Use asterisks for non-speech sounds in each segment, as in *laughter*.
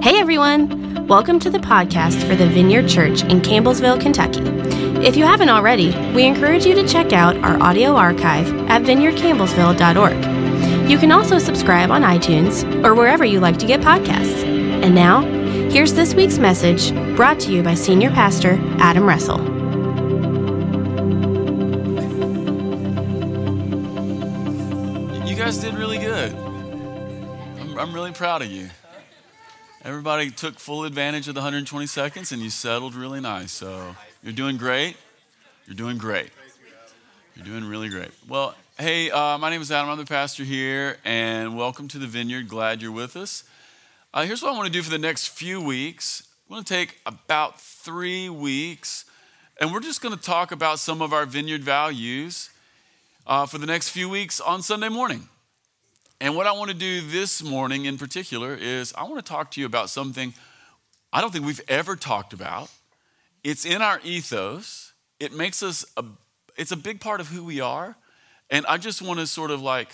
Hey everyone! Welcome to the podcast for the Vineyard Church in Campbellsville, Kentucky. If you haven't already, we encourage you to check out our audio archive at vineyardcampbellsville.org. You can also subscribe on iTunes or wherever you like to get podcasts. And now, here's this week's message brought to you by Senior Pastor Adam Russell. You guys did really good. I'm, I'm really proud of you. Everybody took full advantage of the 120 seconds and you settled really nice. So you're doing great. You're doing great. You're doing really great. Well, hey, uh, my name is Adam. I'm the pastor here, and welcome to the Vineyard. Glad you're with us. Uh, here's what I want to do for the next few weeks. I'm going to take about three weeks, and we're just going to talk about some of our Vineyard values uh, for the next few weeks on Sunday morning. And what I want to do this morning in particular is I want to talk to you about something I don't think we've ever talked about. It's in our ethos. It makes us a it's a big part of who we are. And I just want to sort of like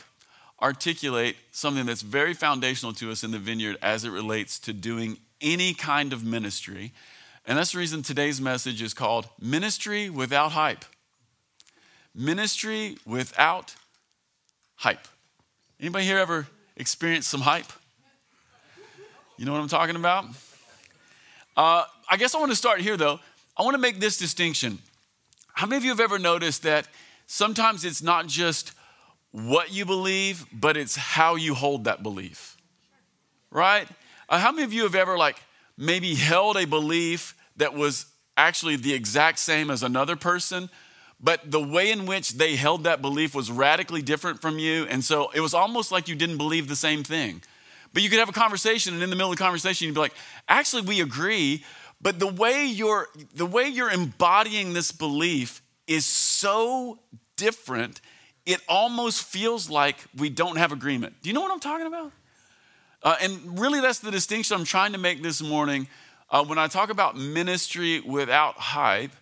articulate something that's very foundational to us in the vineyard as it relates to doing any kind of ministry. And that's the reason today's message is called Ministry Without Hype. Ministry without hype. Anybody here ever experienced some hype? You know what I'm talking about? Uh, I guess I want to start here though. I want to make this distinction. How many of you have ever noticed that sometimes it's not just what you believe, but it's how you hold that belief? Right? Uh, how many of you have ever, like, maybe held a belief that was actually the exact same as another person, but the way in which they held that belief was radically different from you. And so it was almost like you didn't believe the same thing. But you could have a conversation, and in the middle of the conversation, you'd be like, actually, we agree, but the way you're, the way you're embodying this belief is so different, it almost feels like we don't have agreement. Do you know what I'm talking about? Uh, and really, that's the distinction I'm trying to make this morning. Uh, when I talk about ministry without hype,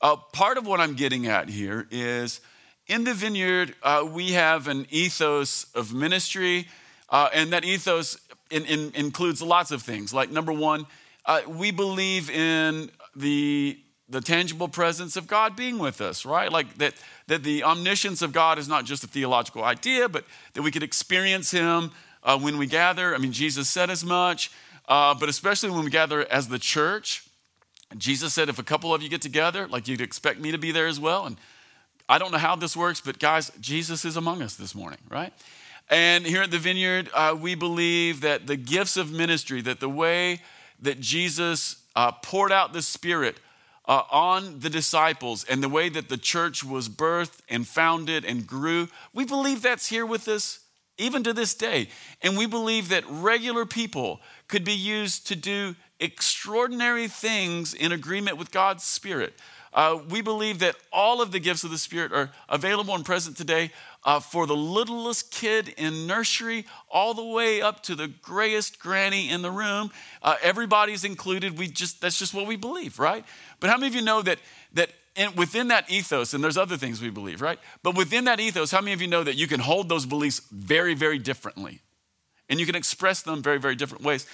uh, part of what I'm getting at here is in the vineyard, uh, we have an ethos of ministry, uh, and that ethos in, in, includes lots of things. Like, number one, uh, we believe in the, the tangible presence of God being with us, right? Like that, that the omniscience of God is not just a theological idea, but that we could experience Him uh, when we gather. I mean, Jesus said as much, uh, but especially when we gather as the church. Jesus said, if a couple of you get together, like you'd expect me to be there as well. And I don't know how this works, but guys, Jesus is among us this morning, right? And here at the Vineyard, uh, we believe that the gifts of ministry, that the way that Jesus uh, poured out the Spirit uh, on the disciples and the way that the church was birthed and founded and grew, we believe that's here with us even to this day. And we believe that regular people could be used to do extraordinary things in agreement with God's Spirit. Uh, we believe that all of the gifts of the Spirit are available and present today uh, for the littlest kid in nursery, all the way up to the grayest granny in the room. Uh, everybody's included. We just that's just what we believe, right? But how many of you know that that in, within that ethos, and there's other things we believe, right? But within that ethos, how many of you know that you can hold those beliefs very, very differently, and you can express them very, very different ways?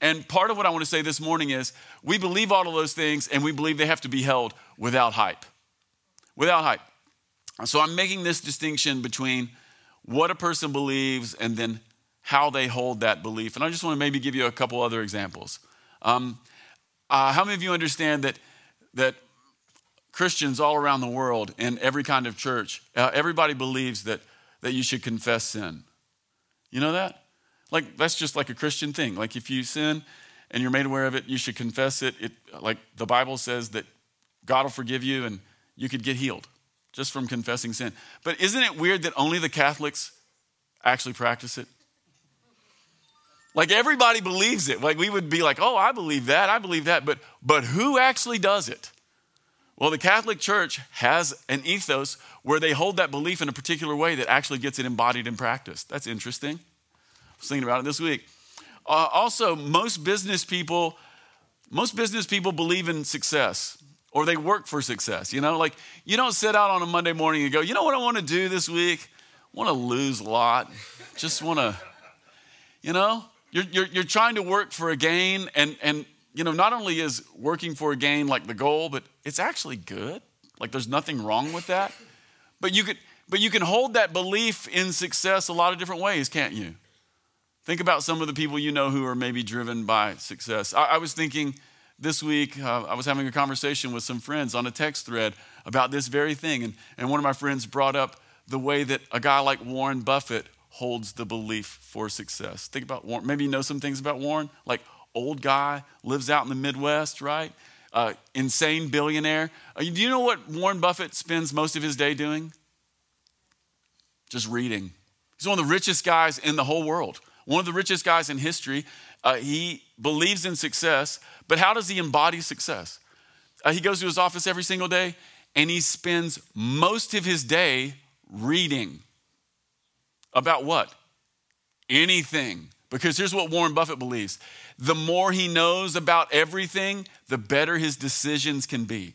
And part of what I want to say this morning is we believe all of those things and we believe they have to be held without hype. Without hype. So I'm making this distinction between what a person believes and then how they hold that belief. And I just want to maybe give you a couple other examples. Um, uh, how many of you understand that, that Christians all around the world in every kind of church, uh, everybody believes that, that you should confess sin? You know that? Like, that's just like a Christian thing. Like, if you sin and you're made aware of it, you should confess it. it like, the Bible says that God will forgive you and you could get healed just from confessing sin. But isn't it weird that only the Catholics actually practice it? Like everybody believes it. Like we would be like, "Oh, I believe that. I believe that." But but who actually does it? Well, the Catholic Church has an ethos where they hold that belief in a particular way that actually gets it embodied in practice. That's interesting was thinking about it this week. Uh, also, most business people, most business people believe in success or they work for success. You know, like you don't sit out on a Monday morning and go, you know what I want to do this week? I want to lose a lot. Just want to, you know, You're, you're, you're trying to work for a gain, and, and you know, not only is working for a gain like the goal, but it's actually good. Like there's nothing wrong with that. But you could, but you can hold that belief in success a lot of different ways, can't you? Think about some of the people you know who are maybe driven by success. I, I was thinking this week, uh, I was having a conversation with some friends on a text thread about this very thing. And, and one of my friends brought up the way that a guy like Warren Buffett holds the belief for success. Think about Warren. Maybe you know some things about Warren, like old guy, lives out in the Midwest, right? Uh, insane billionaire. Uh, do you know what Warren Buffett spends most of his day doing? Just reading. He's one of the richest guys in the whole world, one of the richest guys in history. Uh, he believes in success, but how does he embody success? Uh, he goes to his office every single day and he spends most of his day reading. About what? Anything. Because here's what Warren Buffett believes the more he knows about everything, the better his decisions can be.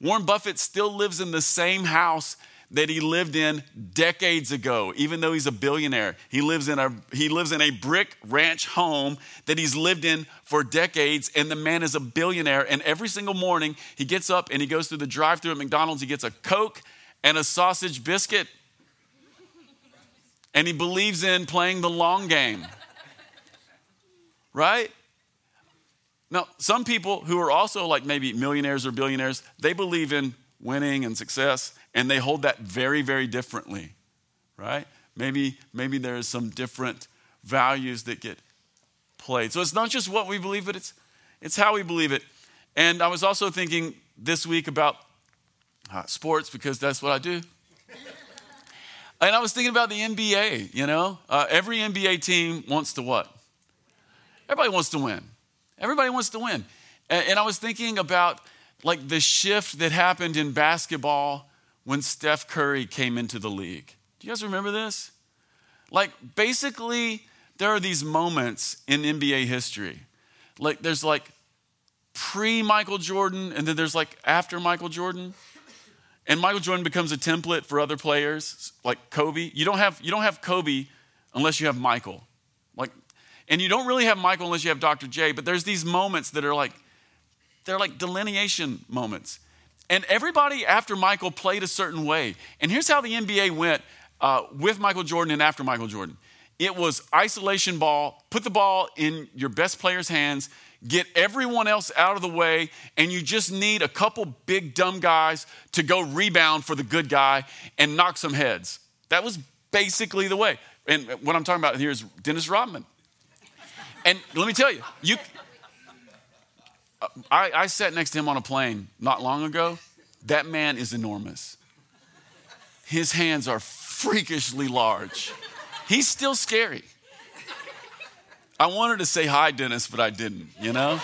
Warren Buffett still lives in the same house that he lived in decades ago, even though he's a billionaire. He lives in a, he lives in a brick ranch home that he's lived in for decades, and the man is a billionaire. And every single morning, he gets up and he goes through the drive through at McDonald's, he gets a Coke and a sausage biscuit. And he believes in playing the long game. Right? Now, some people who are also like maybe millionaires or billionaires, they believe in winning and success, and they hold that very, very differently, right? Maybe, maybe there's some different values that get played. So it's not just what we believe, but it's, it's how we believe it. And I was also thinking this week about uh, sports because that's what I do. and I was thinking about the NBA, you know? Uh, every NBA team wants to what? Everybody wants to win. Everybody wants to win. And, and I was thinking about like the shift that happened in basketball when Steph Curry came into the league. Do you guys remember this? Like, basically, there are these moments in NBA history. Like, there's like pre Michael Jordan, and then there's like after Michael Jordan. And Michael Jordan becomes a template for other players, like Kobe. You don't have, you don't have Kobe unless you have Michael. Like, and you don't really have Michael unless you have Dr. J, but there's these moments that are like they're like delineation moments. And everybody after Michael played a certain way. And here's how the NBA went uh, with Michael Jordan and after Michael Jordan it was isolation ball, put the ball in your best player's hands, get everyone else out of the way, and you just need a couple big dumb guys to go rebound for the good guy and knock some heads. That was basically the way. And what I'm talking about here is Dennis Rodman. And let me tell you, you I, I sat next to him on a plane not long ago. That man is enormous. His hands are freakishly large. He's still scary. I wanted to say hi, Dennis, but I didn't, you know?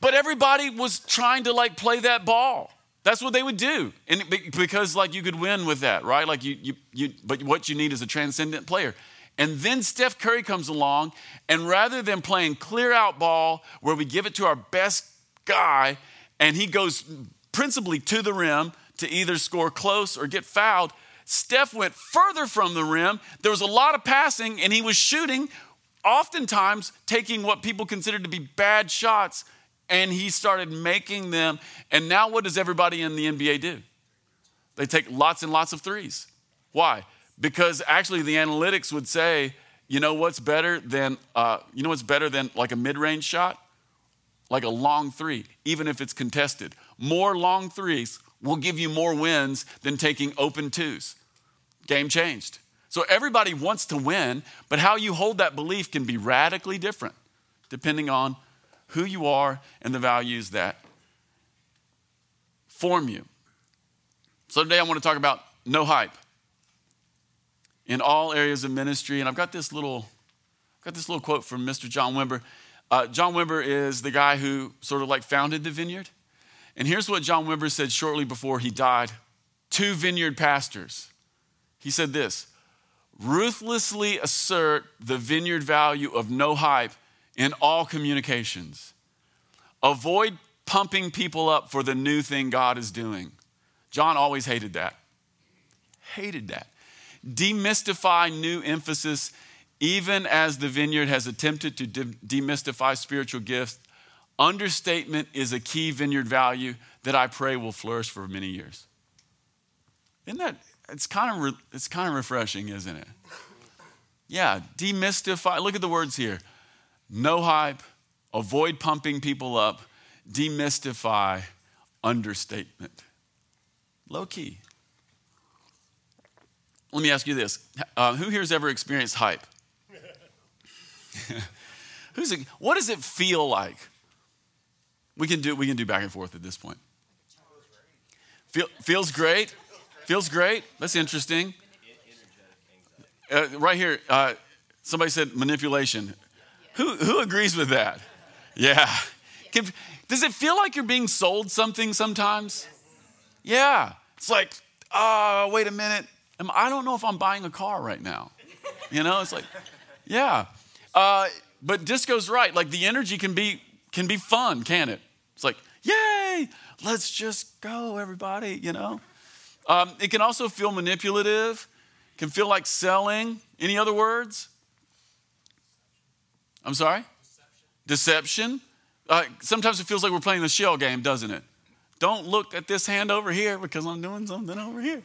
But everybody was trying to like play that ball. That's what they would do. And because like you could win with that, right? Like you, you, you but what you need is a transcendent player. And then Steph Curry comes along, and rather than playing clear out ball where we give it to our best guy and he goes principally to the rim to either score close or get fouled, Steph went further from the rim. There was a lot of passing, and he was shooting, oftentimes taking what people considered to be bad shots, and he started making them. And now, what does everybody in the NBA do? They take lots and lots of threes. Why? Because actually the analytics would say, you know what's better than, uh, you know what's better than like a mid-range shot? Like a long three, even if it's contested. More long threes will give you more wins than taking open twos. Game changed. So everybody wants to win, but how you hold that belief can be radically different depending on who you are and the values that form you. So today I want to talk about no hype in all areas of ministry. And I've got this little, got this little quote from Mr. John Wimber. Uh, John Wimber is the guy who sort of like founded the vineyard. And here's what John Wimber said shortly before he died to vineyard pastors. He said this ruthlessly assert the vineyard value of no hype in all communications. Avoid pumping people up for the new thing God is doing. John always hated that. Hated that demystify new emphasis even as the vineyard has attempted to de- demystify spiritual gifts, understatement is a key vineyard value that I pray will flourish for many years. Isn't that, it's kind of, re, it's kind of refreshing, isn't it? Yeah, demystify. Look at the words here no hype, avoid pumping people up, demystify, understatement. Low key. Let me ask you this uh, Who here's ever experienced hype? *laughs* Who's it, what does it feel like? We can do we can do back and forth at this point. Feel, feels great. Feels great. That's interesting. Uh, right here, uh, somebody said manipulation. Who who agrees with that? Yeah. Can, does it feel like you're being sold something sometimes? Yeah. It's like, oh, wait a minute. I don't know if I'm buying a car right now. You know, it's like, yeah. Uh, but disco's right. Like the energy can be can be fun, can it? It's like, yay, let's just go, everybody. You know. Um, it can also feel manipulative. Can feel like selling. Any other words? I'm sorry. Deception. Deception. Uh, sometimes it feels like we're playing the shell game, doesn't it? Don't look at this hand over here because I'm doing something over here.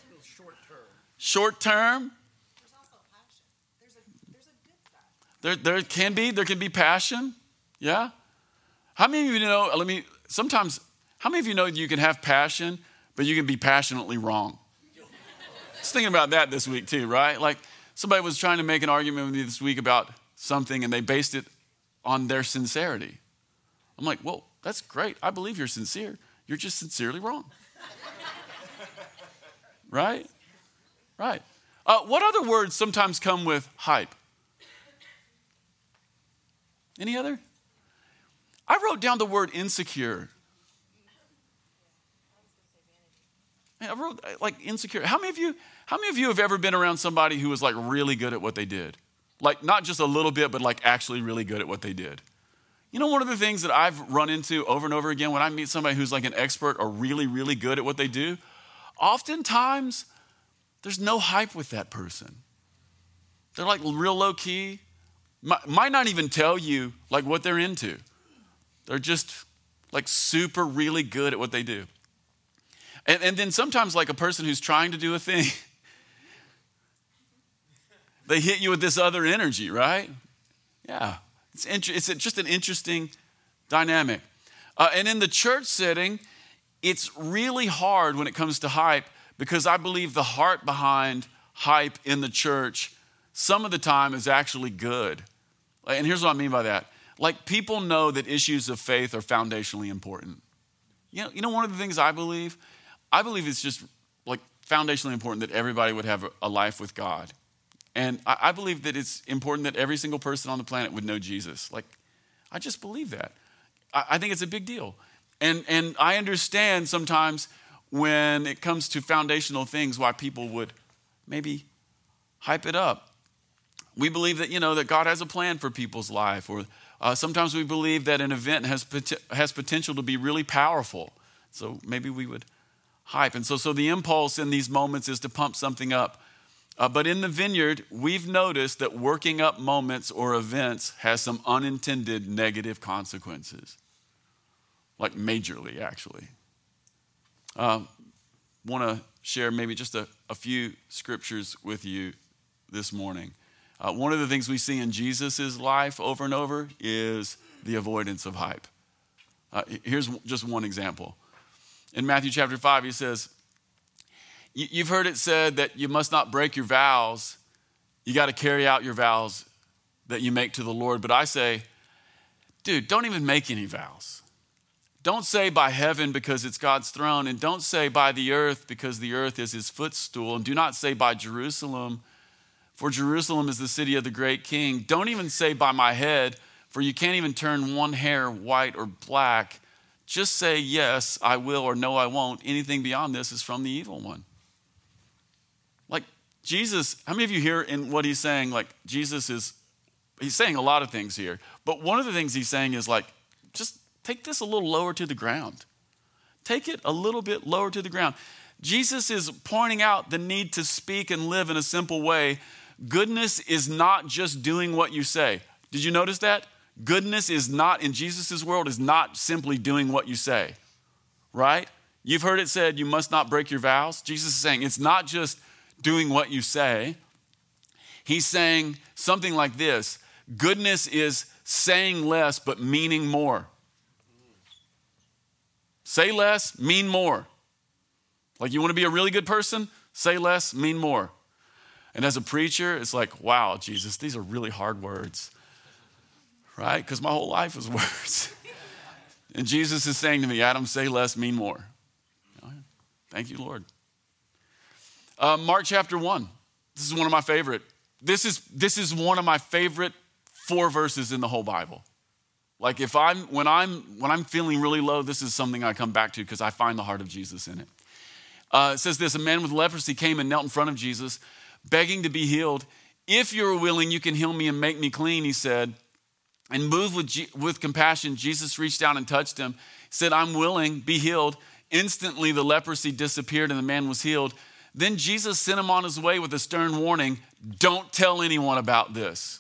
Short term. There, there can be, there can be passion. Yeah? How many of you know, let me, sometimes, how many of you know you can have passion, but you can be passionately wrong? Just thinking about that this week too, right? Like somebody was trying to make an argument with me this week about something and they based it on their sincerity. I'm like, well, that's great. I believe you're sincere. You're just sincerely wrong. *laughs* right? Right. Uh, what other words sometimes come with hype? Any other? I wrote down the word insecure. I wrote like insecure. How many of you, how many of you have ever been around somebody who was like really good at what they did? Like not just a little bit, but like actually really good at what they did. You know, one of the things that I've run into over and over again when I meet somebody who's like an expert or really, really good at what they do, oftentimes there's no hype with that person. They're like real low key, might not even tell you like what they're into. They're just like super really good at what they do. And, and then sometimes, like a person who's trying to do a thing, *laughs* they hit you with this other energy, right? Yeah, it's, inter- it's just an interesting dynamic. Uh, and in the church setting, it's really hard when it comes to hype because I believe the heart behind hype in the church some of the time is actually good. And here's what I mean by that. Like people know that issues of faith are foundationally important. You know, you know one of the things I believe? I believe it's just like foundationally important that everybody would have a life with God. And I, believe that it's important that every single person on the planet would know Jesus. Like, I just believe that. I think it's a big deal. And, and I understand sometimes when it comes to foundational things why people would maybe hype it up we believe that, you know, that God has a plan for people's life. Or uh, sometimes we believe that an event has, pot- has potential to be really powerful. So maybe we would hype. And so, so the impulse in these moments is to pump something up. Uh, but in the vineyard, we've noticed that working up moments or events has some unintended negative consequences, like majorly, actually. Uh, Want to share maybe just a, a few scriptures with you this morning. Uh, one of the things we see in Jesus' life over and over is the avoidance of hype. Uh, here's just one example. In Matthew chapter 5, he says, You've heard it said that you must not break your vows. You got to carry out your vows that you make to the Lord. But I say, dude, don't even make any vows. Don't say by heaven because it's God's throne, and don't say by the earth because the earth is his footstool, and do not say by Jerusalem for Jerusalem is the city of the great king. Don't even say by my head, for you can't even turn one hair white or black. Just say yes, I will, or no, I won't. Anything beyond this is from the evil one. Like Jesus, how many of you hear in what he's saying? Like Jesus is, he's saying a lot of things here, but one of the things he's saying is like, just take this a little lower to the ground. Take it a little bit lower to the ground. Jesus is pointing out the need to speak and live in a simple way goodness is not just doing what you say. Did you notice that? Goodness is not, in Jesus' world, is not simply doing what you say, right? You've heard it said, you must not break your vows. Jesus is saying it's not just doing what you say. He's saying something like this goodness is saying less but meaning more. Say less, mean more. Like you want to be a really good person? Say less, mean more. And as a preacher, it's like, wow, Jesus, these are really hard words, right? Because my whole life is *laughs* words. and Jesus is saying to me, Adam, say less, mean more. Thank you, Lord. Uh, Mark chapter 1. This is one of my favorite. This is, this is one of my favorite four verses in the whole Bible. Like if I'm when I'm when I'm feeling really low, this is something I come back to because I find the heart of Jesus in it. Uh, it says this: A man with leprosy came and knelt in front of Jesus, begging to be healed. If you're willing, you can heal me and make me clean. He said, and moved with with compassion, Jesus reached down and touched him. Said, "I'm willing, be healed." Instantly, the leprosy disappeared and the man was healed. Then Jesus sent him on his way with a stern warning: Don't tell anyone about this.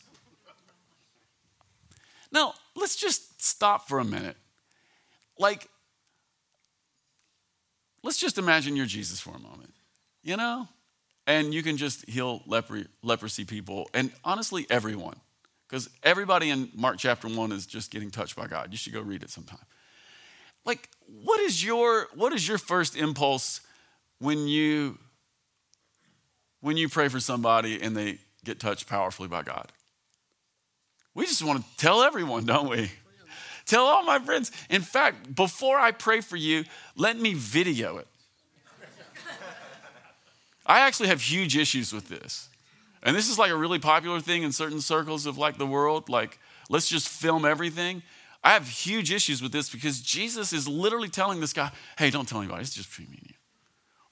Now, let's just stop for a minute. Like, let's just imagine you're Jesus for a moment, you know? And you can just heal leper- leprosy people, and honestly, everyone. Because everybody in Mark chapter 1 is just getting touched by God. You should go read it sometime. Like, what is your what is your first impulse when you when you pray for somebody and they get touched powerfully by God? We just want to tell everyone, don't we? Tell all my friends. In fact, before I pray for you, let me video it. I actually have huge issues with this. And this is like a really popular thing in certain circles of like the world, like let's just film everything. I have huge issues with this because Jesus is literally telling this guy, "Hey, don't tell anybody. It's just between me and you."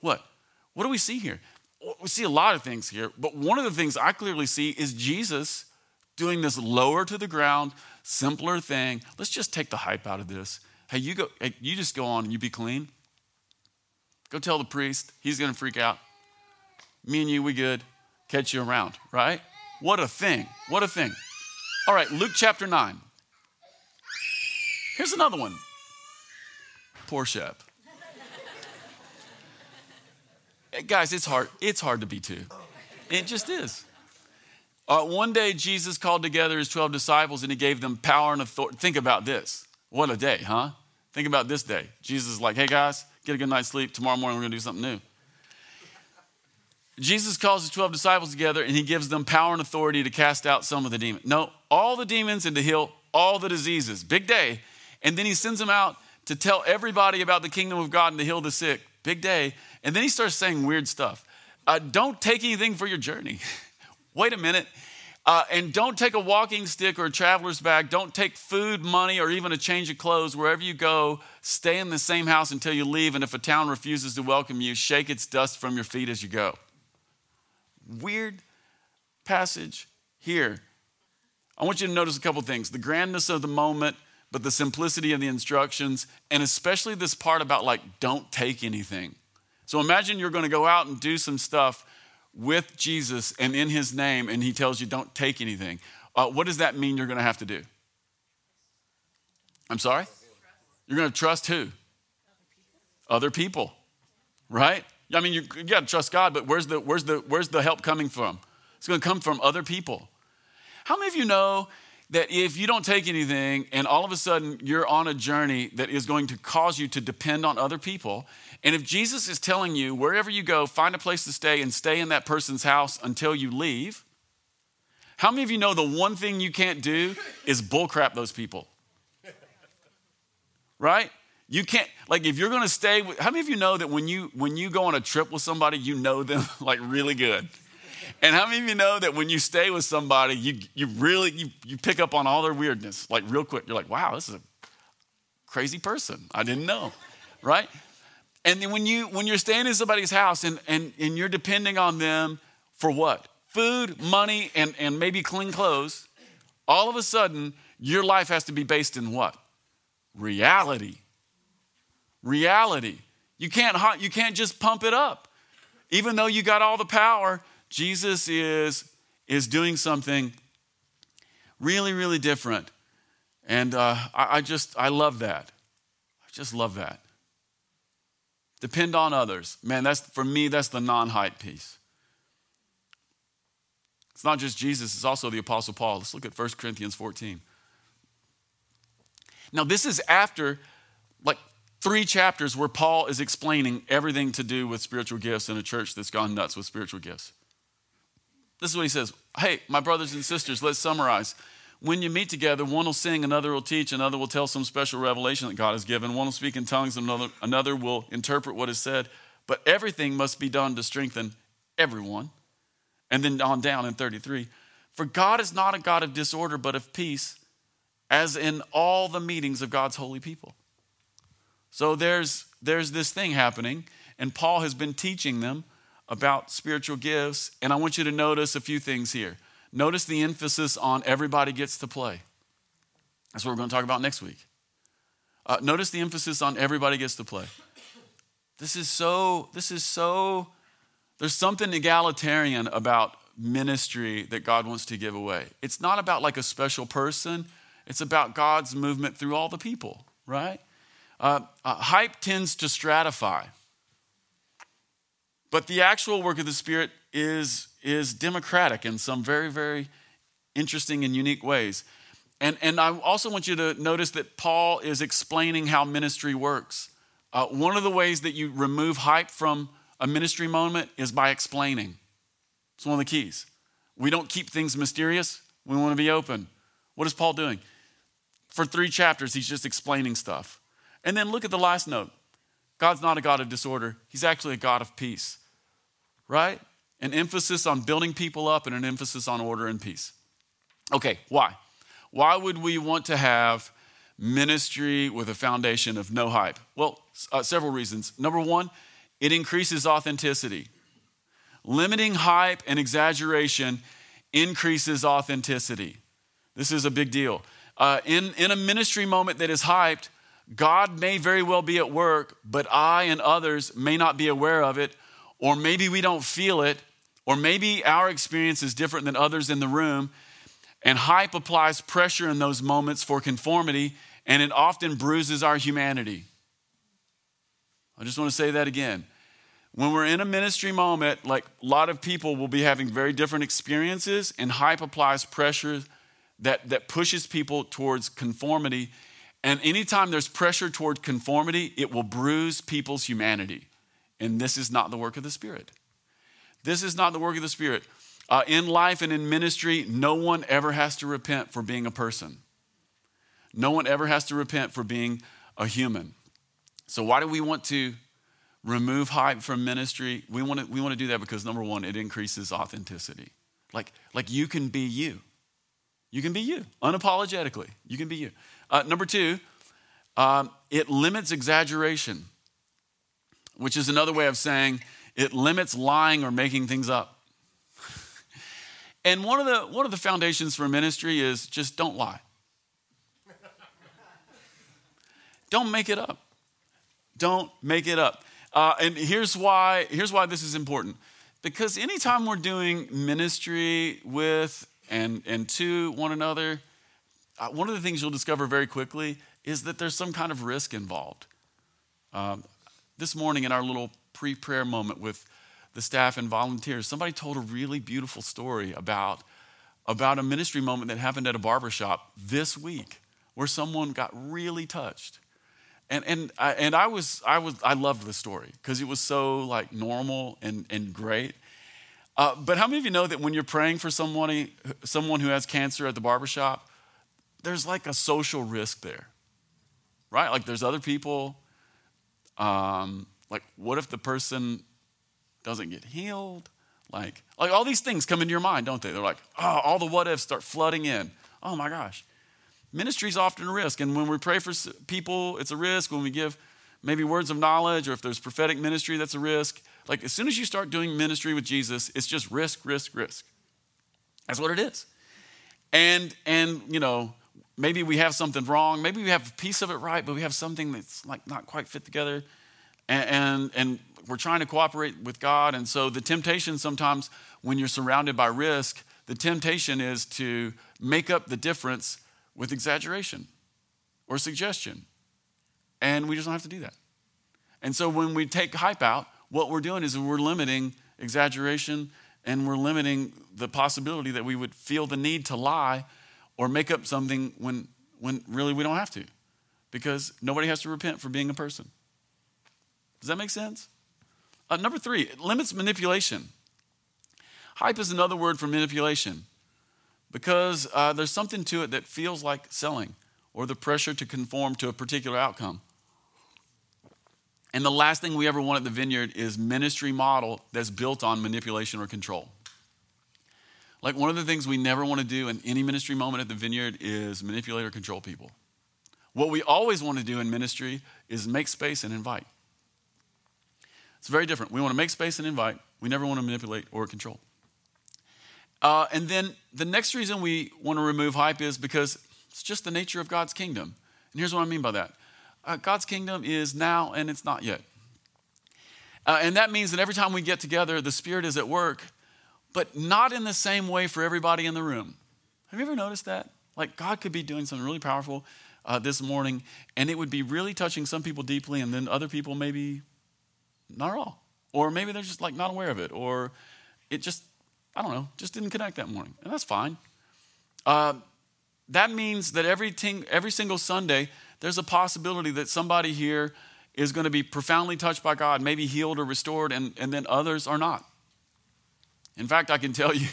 What? What do we see here? We see a lot of things here, but one of the things I clearly see is Jesus doing this lower to the ground, simpler thing. Let's just take the hype out of this. Hey, you go, hey, you just go on and you be clean. Go tell the priest, he's gonna freak out. Me and you, we good. Catch you around, right? What a thing. What a thing. All right, Luke chapter 9. Here's another one. Poor Shep. Guys, it's hard. It's hard to be two. It just is. Uh, one day, Jesus called together his 12 disciples and he gave them power and authority. Think about this. What a day, huh? Think about this day. Jesus is like, hey guys, get a good night's sleep. Tomorrow morning, we're going to do something new. Jesus calls his 12 disciples together and he gives them power and authority to cast out some of the demons. No, all the demons and to heal all the diseases. Big day. And then he sends them out to tell everybody about the kingdom of God and to heal the sick. Big day. And then he starts saying weird stuff. Uh, don't take anything for your journey. *laughs* Wait a minute. Uh, and don't take a walking stick or a traveler's bag. Don't take food, money, or even a change of clothes. Wherever you go, stay in the same house until you leave. And if a town refuses to welcome you, shake its dust from your feet as you go. Weird passage here. I want you to notice a couple things the grandness of the moment, but the simplicity of the instructions, and especially this part about like, don't take anything. So imagine you're going to go out and do some stuff with Jesus and in his name, and he tells you, don't take anything. Uh, what does that mean you're going to have to do? I'm sorry? You're going to trust who? Other people, right? I mean, you, you got to trust God, but where's the, where's, the, where's the help coming from? It's going to come from other people. How many of you know that if you don't take anything and all of a sudden you're on a journey that is going to cause you to depend on other people, and if Jesus is telling you wherever you go, find a place to stay and stay in that person's house until you leave, how many of you know the one thing you can't do is bullcrap those people? Right? You can't like if you're going to stay with how many of you know that when you when you go on a trip with somebody you know them *laughs* like really good? And how many of you know that when you stay with somebody, you, you really you, you pick up on all their weirdness, like real quick. You're like, wow, this is a crazy person. I didn't know. *laughs* Right? And then when you when you're staying in somebody's house and, and, and you're depending on them for what? Food, money, and, and maybe clean clothes, all of a sudden your life has to be based in what? Reality. Reality. You can't you can't just pump it up. Even though you got all the power, Jesus is is doing something really, really different. And uh, I, I just, I love that. I just love that. Depend on others. Man, that's for me, that's the non hype piece. It's not just Jesus, it's also the Apostle Paul. Let's look at 1 Corinthians 14. Now, this is after like three chapters where Paul is explaining everything to do with spiritual gifts in a church that's gone nuts with spiritual gifts. This is what he says Hey, my brothers and sisters, let's summarize. When you meet together, one will sing, another will teach, another will tell some special revelation that God has given, one will speak in tongues, another, another will interpret what is said. But everything must be done to strengthen everyone. And then on down in 33 For God is not a God of disorder, but of peace, as in all the meetings of God's holy people. So there's, there's this thing happening, and Paul has been teaching them about spiritual gifts. And I want you to notice a few things here. Notice the emphasis on everybody gets to play. That's what we're going to talk about next week. Uh, notice the emphasis on everybody gets to play. This is so, this is so, there's something egalitarian about ministry that God wants to give away. It's not about like a special person, it's about God's movement through all the people, right? Uh, uh, hype tends to stratify. But the actual work of the Spirit is, is democratic in some very, very interesting and unique ways. And, and I also want you to notice that Paul is explaining how ministry works. Uh, one of the ways that you remove hype from a ministry moment is by explaining. It's one of the keys. We don't keep things mysterious, we want to be open. What is Paul doing? For three chapters, he's just explaining stuff. And then look at the last note God's not a God of disorder, He's actually a God of peace, right? An emphasis on building people up and an emphasis on order and peace. Okay, why? Why would we want to have ministry with a foundation of no hype? Well, uh, several reasons. Number one, it increases authenticity. Limiting hype and exaggeration increases authenticity. This is a big deal. Uh, in, in a ministry moment that is hyped, God may very well be at work, but I and others may not be aware of it, or maybe we don't feel it, or maybe our experience is different than others in the room. And hype applies pressure in those moments for conformity, and it often bruises our humanity. I just want to say that again. When we're in a ministry moment, like a lot of people will be having very different experiences, and hype applies pressure that, that pushes people towards conformity and anytime there's pressure toward conformity, it will bruise people's humanity. And this is not the work of the Spirit. This is not the work of the Spirit. Uh, in life and in ministry, no one ever has to repent for being a person. No one ever has to repent for being a human. So, why do we want to remove hype from ministry? We want to, we want to do that because, number one, it increases authenticity. Like, like you can be you. You can be you, unapologetically. You can be you. Uh, number two, um, it limits exaggeration, which is another way of saying it limits lying or making things up. and one of the one of the foundations for ministry is just don't lie. don't make it up. Don't make it up. Uh, and here's why. Here's why this is important. Because anytime we're doing ministry with and and to one another, uh, one of the things you'll discover very quickly is that there's some kind of risk involved. Um, this morning, in our little pre prayer moment with the staff and volunteers, somebody told a really beautiful story about, about a ministry moment that happened at a barbershop this week where someone got really touched. And, and, I, and I, was, I, was, I loved the story because it was so like normal and, and great. Uh, but how many of you know that when you're praying for someone, someone who has cancer at the barbershop, there's like a social risk there, right? Like there's other people. Um, like, what if the person doesn't get healed? Like, like all these things come into your mind, don't they? They're like, oh, all the what ifs start flooding in. Oh my gosh. Ministry is often a risk. And when we pray for people, it's a risk. When we give maybe words of knowledge or if there's prophetic ministry, that's a risk. Like, as soon as you start doing ministry with Jesus, it's just risk, risk, risk. That's what it is. And, and, you know, maybe we have something wrong. Maybe we have a piece of it right, but we have something that's like not quite fit together. And, and, and we're trying to cooperate with God. And so the temptation sometimes when you're surrounded by risk, the temptation is to make up the difference with exaggeration or suggestion. And we just don't have to do that. And so when we take hype out, what we're doing is we're limiting exaggeration and we're limiting the possibility that we would feel the need to lie or make up something when, when really we don't have to because nobody has to repent for being a person. Does that make sense? Uh, number three, it limits manipulation. Hype is another word for manipulation because uh, there's something to it that feels like selling or the pressure to conform to a particular outcome. And the last thing we ever want at the vineyard is ministry model that's built on manipulation or control. Like one of the things we never want to do in any ministry moment at the vineyard is manipulate or control people. What we always want to do in ministry is make space and invite. It's very different. We want to make space and invite. We never want to manipulate or control. Uh, and then the next reason we want to remove hype is because it's just the nature of God's kingdom. And here's what I mean by that uh, God's kingdom is now and it's not yet. Uh, and that means that every time we get together, the Spirit is at work, but not in the same way for everybody in the room. Have you ever noticed that? Like God could be doing something really powerful uh, this morning, and it would be really touching some people deeply, and then other people maybe not at all. Or maybe they're just like not aware of it, or it just, I don't know, just didn't connect that morning. And that's fine. Uh, that means that every, ting- every single Sunday, there's a possibility that somebody here is going to be profoundly touched by God, maybe healed or restored, and, and then others are not. In fact, I can tell you,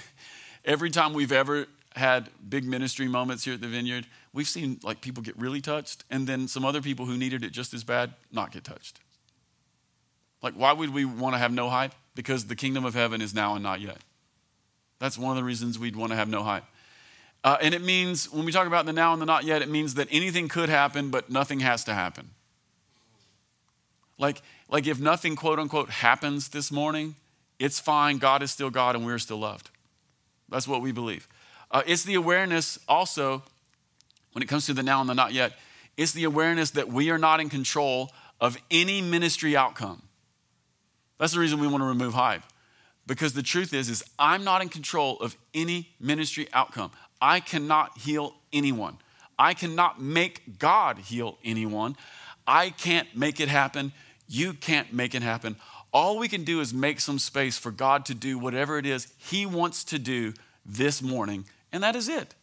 every time we've ever had big ministry moments here at the vineyard, we've seen like people get really touched, and then some other people who needed it just as bad not get touched. Like, why would we want to have no hype? Because the kingdom of heaven is now and not yet. That's one of the reasons we'd want to have no hype. Uh, and it means, when we talk about the now and the not yet, it means that anything could happen, but nothing has to happen. Like, like if nothing, quote unquote, happens this morning, it's fine. God is still God and we're still loved. That's what we believe. Uh, it's the awareness also, when it comes to the now and the not yet, it's the awareness that we are not in control of any ministry outcome. That's the reason we want to remove hype. Because the truth is, is I'm not in control of any ministry outcome. I cannot heal anyone. I cannot make God heal anyone. I can't make it happen. You can't make it happen. All we can do is make some space for God to do whatever it is He wants to do this morning, and that is it.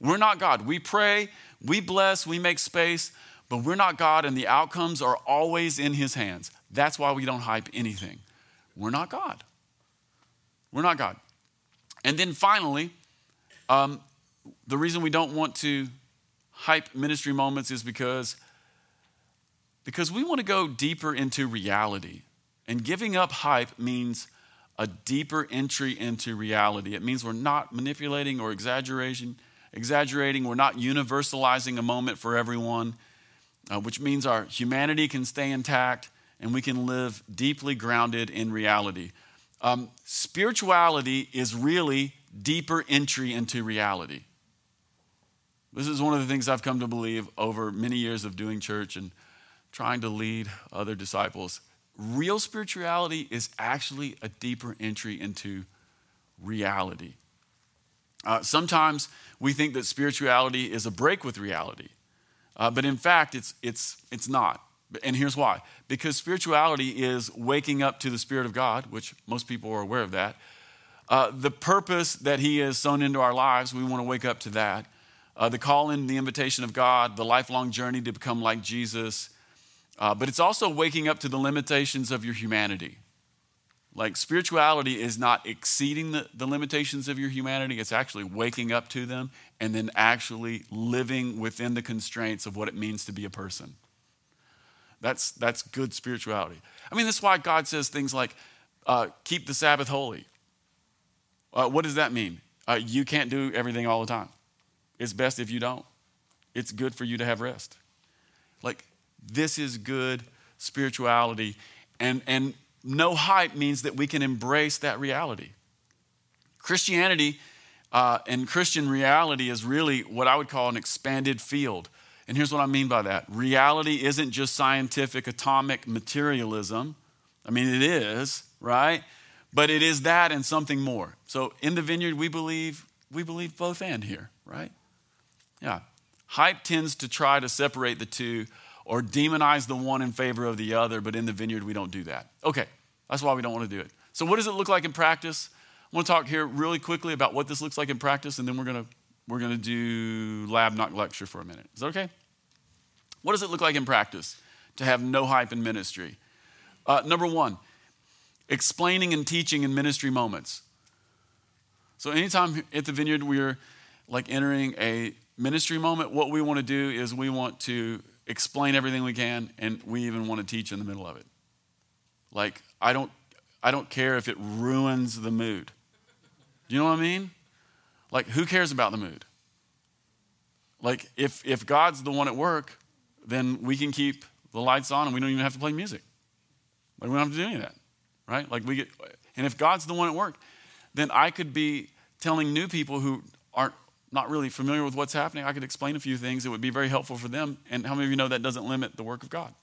We're not God. We pray, we bless, we make space, but we're not God, and the outcomes are always in His hands. That's why we don't hype anything. We're not God. We're not God. And then finally, um, the reason we don't want to hype ministry moments is because because we want to go deeper into reality. And giving up hype means a deeper entry into reality. It means we're not manipulating or exaggerating, exaggerating. We're not universalizing a moment for everyone, uh, which means our humanity can stay intact and we can live deeply grounded in reality. Um, spirituality is really deeper entry into reality. This is one of the things I've come to believe over many years of doing church and trying to lead other disciples. Real spirituality is actually a deeper entry into reality. Uh, sometimes we think that spirituality is a break with reality, uh, but in fact, it's, it's, it's not. And here's why because spirituality is waking up to the Spirit of God, which most people are aware of that. Uh, the purpose that He has sown into our lives, we want to wake up to that uh, the call in, the invitation of God, the lifelong journey to become like Jesus. Uh, but it's also waking up to the limitations of your humanity. Like spirituality is not exceeding the, the limitations of your humanity, it's actually waking up to them and then actually living within the constraints of what it means to be a person. That's, that's good spirituality. I mean, that's why God says things like, uh, keep the Sabbath holy. Uh, what does that mean? Uh, you can't do everything all the time. It's best if you don't. It's good for you to have rest. Like, this is good spirituality. And, and no hype means that we can embrace that reality. Christianity uh, and Christian reality is really what I would call an expanded field. And here's what I mean by that reality isn't just scientific atomic materialism. I mean, it is, right? But it is that and something more. So in the vineyard, we believe we believe both and here, right? Yeah. Hype tends to try to separate the two or demonize the one in favor of the other, but in the vineyard, we don't do that. Okay, that's why we don't want to do it. So, what does it look like in practice? I want to talk here really quickly about what this looks like in practice, and then we're going to we're going to do lab not lecture for a minute. Is that okay? What does it look like in practice to have no hype in ministry? Uh, number one, explaining and teaching in ministry moments. So, anytime at the vineyard we're like entering a ministry moment, what we want to do is we want to explain everything we can, and we even want to teach in the middle of it. Like, I don't, I don't care if it ruins the mood. Do you know what I mean? Like, who cares about the mood? Like, if, if God's the one at work, then we can keep the lights on and we don't even have to play music. Like, we don't have to do any of that, right? Like, we get, and if God's the one at work, then I could be telling new people who aren't not really familiar with what's happening, I could explain a few things that would be very helpful for them. And how many of you know that doesn't limit the work of God?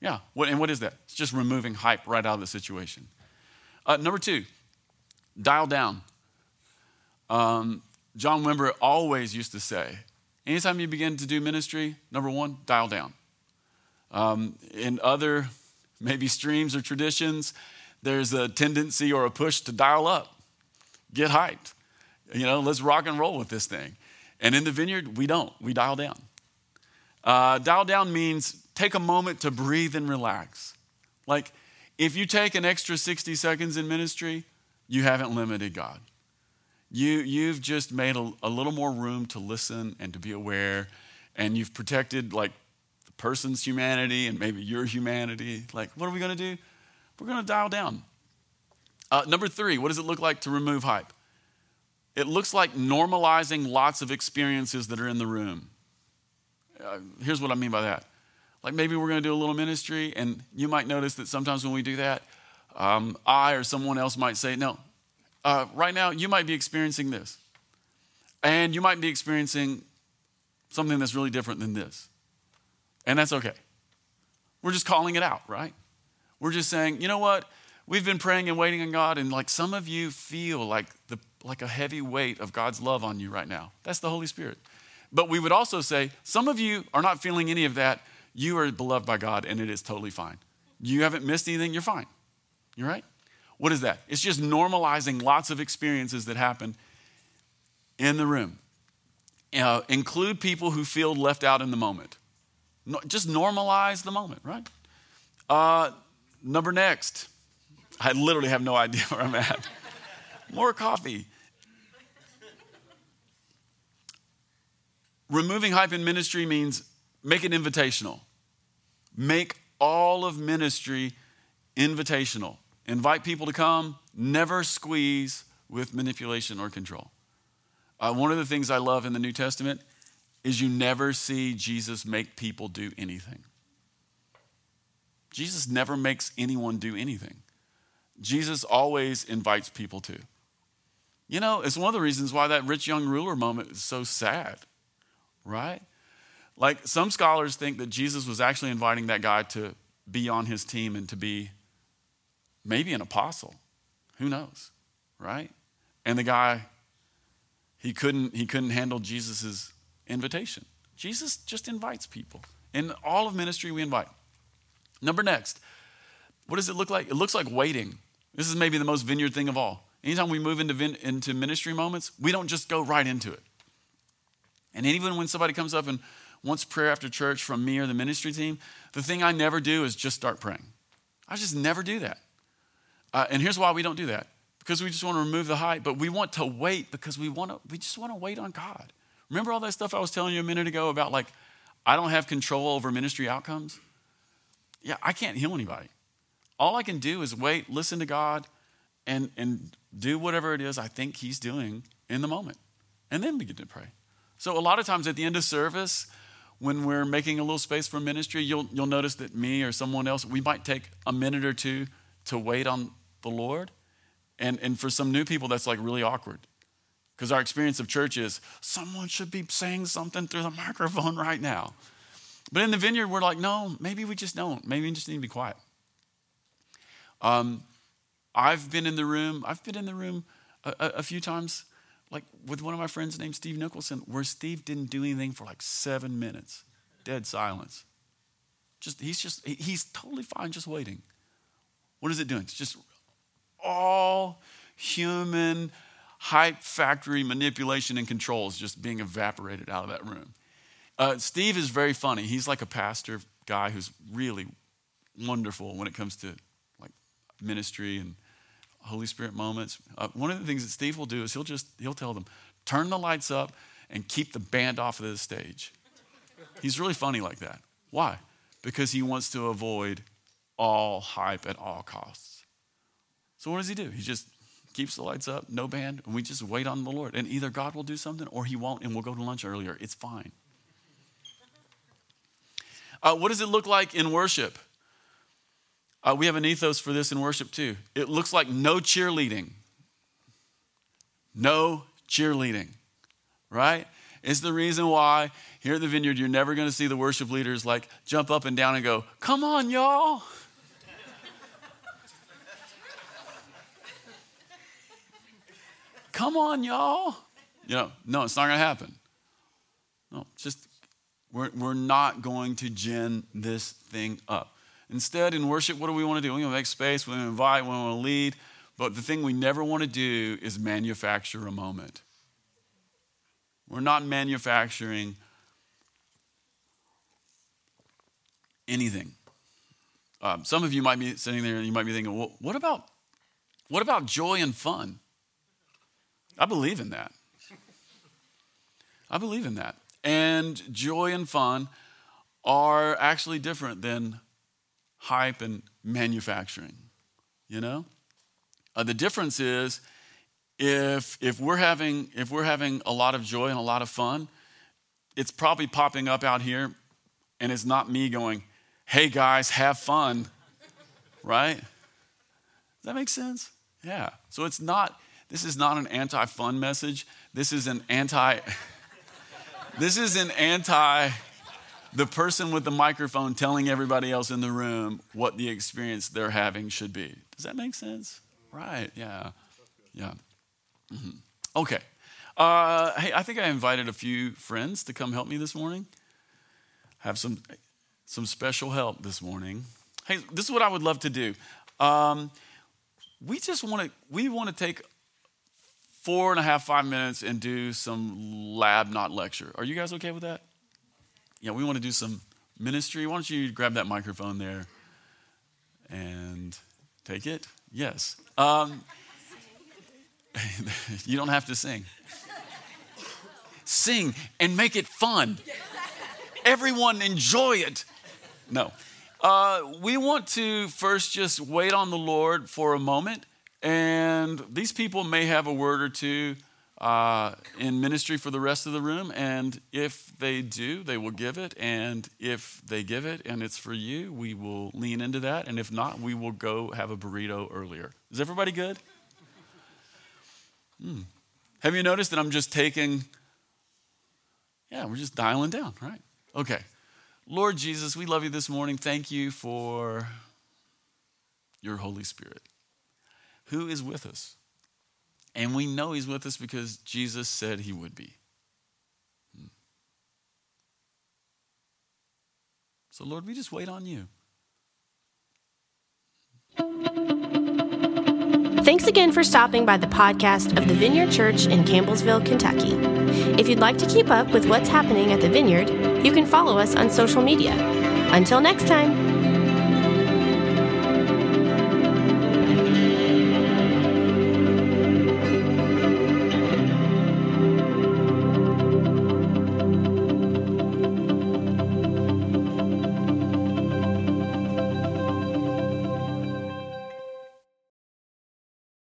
Yeah. What, and what is that? It's just removing hype right out of the situation. Uh, number two, dial down. Um, John Wimber always used to say, anytime you begin to do ministry, number one, dial down. Um, in other maybe streams or traditions, there's a tendency or a push to dial up, get hyped. You know, let's rock and roll with this thing. And in the vineyard, we don't. We dial down. Uh, dial down means take a moment to breathe and relax. Like, if you take an extra 60 seconds in ministry, you haven't limited God. You, you've just made a, a little more room to listen and to be aware, and you've protected, like, the person's humanity and maybe your humanity. Like, what are we going to do? We're going to dial down. Uh, number three, what does it look like to remove hype? It looks like normalizing lots of experiences that are in the room. Uh, here's what I mean by that. Like maybe we're going to do a little ministry, and you might notice that sometimes when we do that, um, I or someone else might say, No, uh, right now you might be experiencing this. And you might be experiencing something that's really different than this. And that's okay. We're just calling it out, right? We're just saying, you know what? We've been praying and waiting on God, and like some of you feel like the like a heavy weight of God's love on you right now. That's the Holy Spirit. But we would also say, some of you are not feeling any of that. You are beloved by God, and it is totally fine. You haven't missed anything, you're fine. You're right? What is that? It's just normalizing lots of experiences that happen in the room. Uh, include people who feel left out in the moment. No, just normalize the moment, right? Uh, number next. I literally have no *laughs* idea where I'm at. More coffee. Removing hype in ministry means make it invitational. Make all of ministry invitational. Invite people to come, never squeeze with manipulation or control. Uh, one of the things I love in the New Testament is you never see Jesus make people do anything. Jesus never makes anyone do anything. Jesus always invites people to. You know, it's one of the reasons why that rich young ruler moment is so sad, right? Like some scholars think that Jesus was actually inviting that guy to be on his team and to be maybe an apostle. Who knows, right? And the guy, he couldn't, he couldn't handle Jesus' invitation. Jesus just invites people. In all of ministry, we invite. Number next, what does it look like? It looks like waiting. This is maybe the most vineyard thing of all. Anytime we move into, into ministry moments, we don't just go right into it. And even when somebody comes up and wants prayer after church from me or the ministry team, the thing I never do is just start praying. I just never do that. Uh, and here's why we don't do that because we just want to remove the hype, but we want to wait because we want to, we just want to wait on God. Remember all that stuff I was telling you a minute ago about like, I don't have control over ministry outcomes? Yeah, I can't heal anybody. All I can do is wait, listen to God, and, and do whatever it is I think He's doing in the moment, and then begin to pray. So, a lot of times at the end of service, when we're making a little space for ministry, you'll, you'll notice that me or someone else, we might take a minute or two to wait on the Lord. And, and for some new people, that's like really awkward. Because our experience of church is someone should be saying something through the *laughs* microphone right now. But in the vineyard, we're like, no, maybe we just don't. Maybe we just need to be quiet. Um, I've been in the room, I've been in the room a, a, a few times like with one of my friends named Steve Nicholson, where Steve didn't do anything for like seven minutes, dead silence. Just he's just he's totally fine just waiting. What is it doing? It's just all human hype factory manipulation and control is just being evaporated out of that room. Uh, Steve is very funny. He's like a pastor guy who's really wonderful when it comes to ministry and Holy Spirit moments. Uh, one of the things that Steve will do is he'll just he'll tell them, turn the lights up and keep the band off of the stage. He's really funny like that. Why? Because he wants to avoid all hype at all costs. So what does he do? He just keeps the lights up, no band, and we just wait on the Lord. And either God will do something or he won't, and we'll go to lunch earlier. It's fine. Uh, what does it look like in worship? Uh, we have an ethos for this in worship too. It looks like no cheerleading. No cheerleading, right? It's the reason why here at the vineyard you're never going to see the worship leaders like jump up and down and go, Come on, y'all. *laughs* Come on, y'all. You know, no, it's not going to happen. No, just we're, we're not going to gin this thing up. Instead, in worship, what do we want to do? We want to make space, we want to invite, we want to lead. But the thing we never want to do is manufacture a moment. We're not manufacturing anything. Um, some of you might be sitting there and you might be thinking, well, what about, what about joy and fun? I believe in that. I believe in that. And joy and fun are actually different than hype and manufacturing, you know? Uh, the difference is if, if, we're having, if we're having a lot of joy and a lot of fun, it's probably popping up out here, and it's not me going, hey guys, have fun, right? Does that make sense? Yeah. So it's not, this is not an anti fun message. This is an anti, *laughs* this is an anti the person with the microphone telling everybody else in the room what the experience they're having should be. Does that make sense? Right, yeah. Yeah. Mm-hmm. Okay. Uh, hey, I think I invited a few friends to come help me this morning. Have some, some special help this morning. Hey, this is what I would love to do. Um, we just want to we want to take four and a half five minutes and do some lab not lecture are you guys okay with that yeah, we want to do some ministry. Why don't you grab that microphone there and take it? Yes. Um, *laughs* you don't have to sing. Sing and make it fun. Everyone enjoy it. No. Uh, we want to first just wait on the Lord for a moment, and these people may have a word or two uh, in ministry for the rest of the room. And if they do, they will give it. And if they give it and it's for you, we will lean into that. And if not, we will go have a burrito earlier. Is everybody good? Hmm. Have you noticed that I'm just taking, yeah, we're just dialing down, right? Okay. Lord Jesus, we love you this morning. Thank you for your Holy Spirit who is with us. And we know He's with us because Jesus said He would be. Hmm. So, Lord, we just wait on you. Thanks again for stopping by the podcast of the Vineyard Church in Campbellsville, Kentucky. If you'd like to keep up with what's happening at the Vineyard, you can follow us on social media. Until next time.